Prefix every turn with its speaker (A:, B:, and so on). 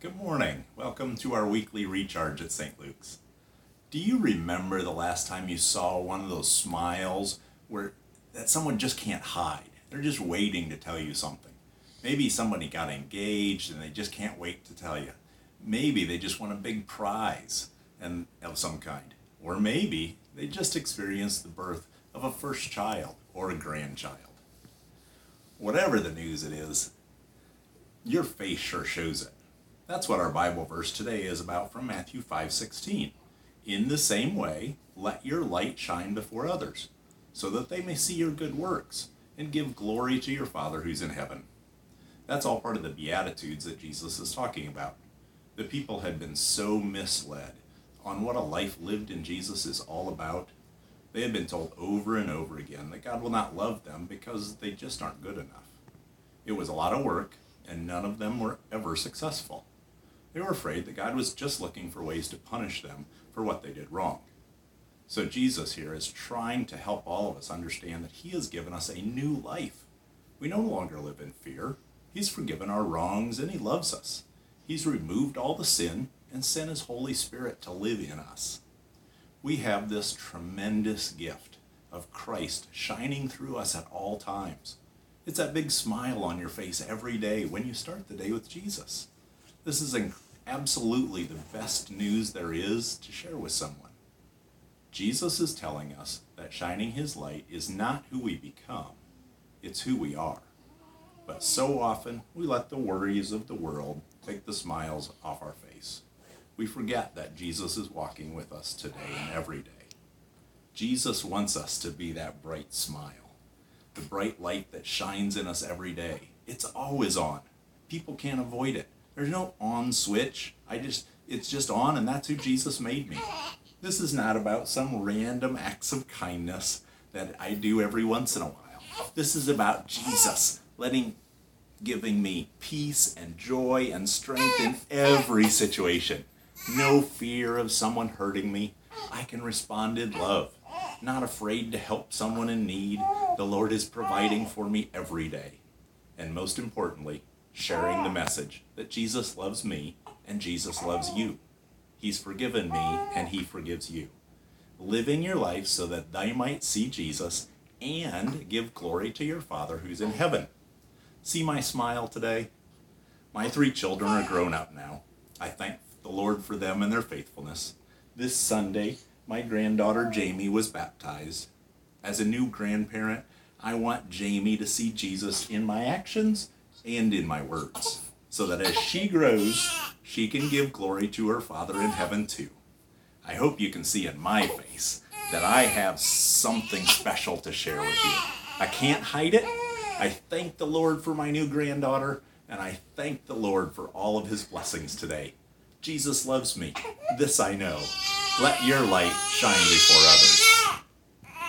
A: Good morning. Welcome to our weekly recharge at St. Luke's. Do you remember the last time you saw one of those smiles where that someone just can't hide? They're just waiting to tell you something. Maybe somebody got engaged and they just can't wait to tell you. Maybe they just won a big prize and of some kind. Or maybe they just experienced the birth of a first child or a grandchild. Whatever the news it is, your face sure shows it. That's what our Bible verse today is about from Matthew 5:16. In the same way, let your light shine before others, so that they may see your good works and give glory to your Father who's in heaven. That's all part of the beatitudes that Jesus is talking about. The people had been so misled on what a life lived in Jesus is all about. They had been told over and over again that God will not love them because they just aren't good enough. It was a lot of work, and none of them were ever successful. They were afraid that God was just looking for ways to punish them for what they did wrong. So Jesus here is trying to help all of us understand that He has given us a new life. We no longer live in fear. He's forgiven our wrongs and He loves us. He's removed all the sin and sent His Holy Spirit to live in us. We have this tremendous gift of Christ shining through us at all times. It's that big smile on your face every day when you start the day with Jesus. This is absolutely the best news there is to share with someone. Jesus is telling us that shining his light is not who we become, it's who we are. But so often we let the worries of the world take the smiles off our face. We forget that Jesus is walking with us today and every day. Jesus wants us to be that bright smile, the bright light that shines in us every day. It's always on. People can't avoid it. There's no on switch. I just, it's just on, and that's who Jesus made me. This is not about some random acts of kindness that I do every once in a while. This is about Jesus letting, giving me peace and joy and strength in every situation. No fear of someone hurting me. I can respond in love. Not afraid to help someone in need. The Lord is providing for me every day. And most importantly, sharing the message that Jesus loves me and Jesus loves you. He's forgiven me and he forgives you. Living your life so that they might see Jesus and give glory to your Father who's in heaven. See my smile today? My three children are grown up now. I thank the Lord for them and their faithfulness. This Sunday, my granddaughter Jamie was baptized. As a new grandparent, I want Jamie to see Jesus in my actions and in my words, so that as she grows, she can give glory to her Father in heaven too. I hope you can see in my face that I have something special to share with you. I can't hide it. I thank the Lord for my new granddaughter, and I thank the Lord for all of his blessings today. Jesus loves me. This I know. Let your light shine before others.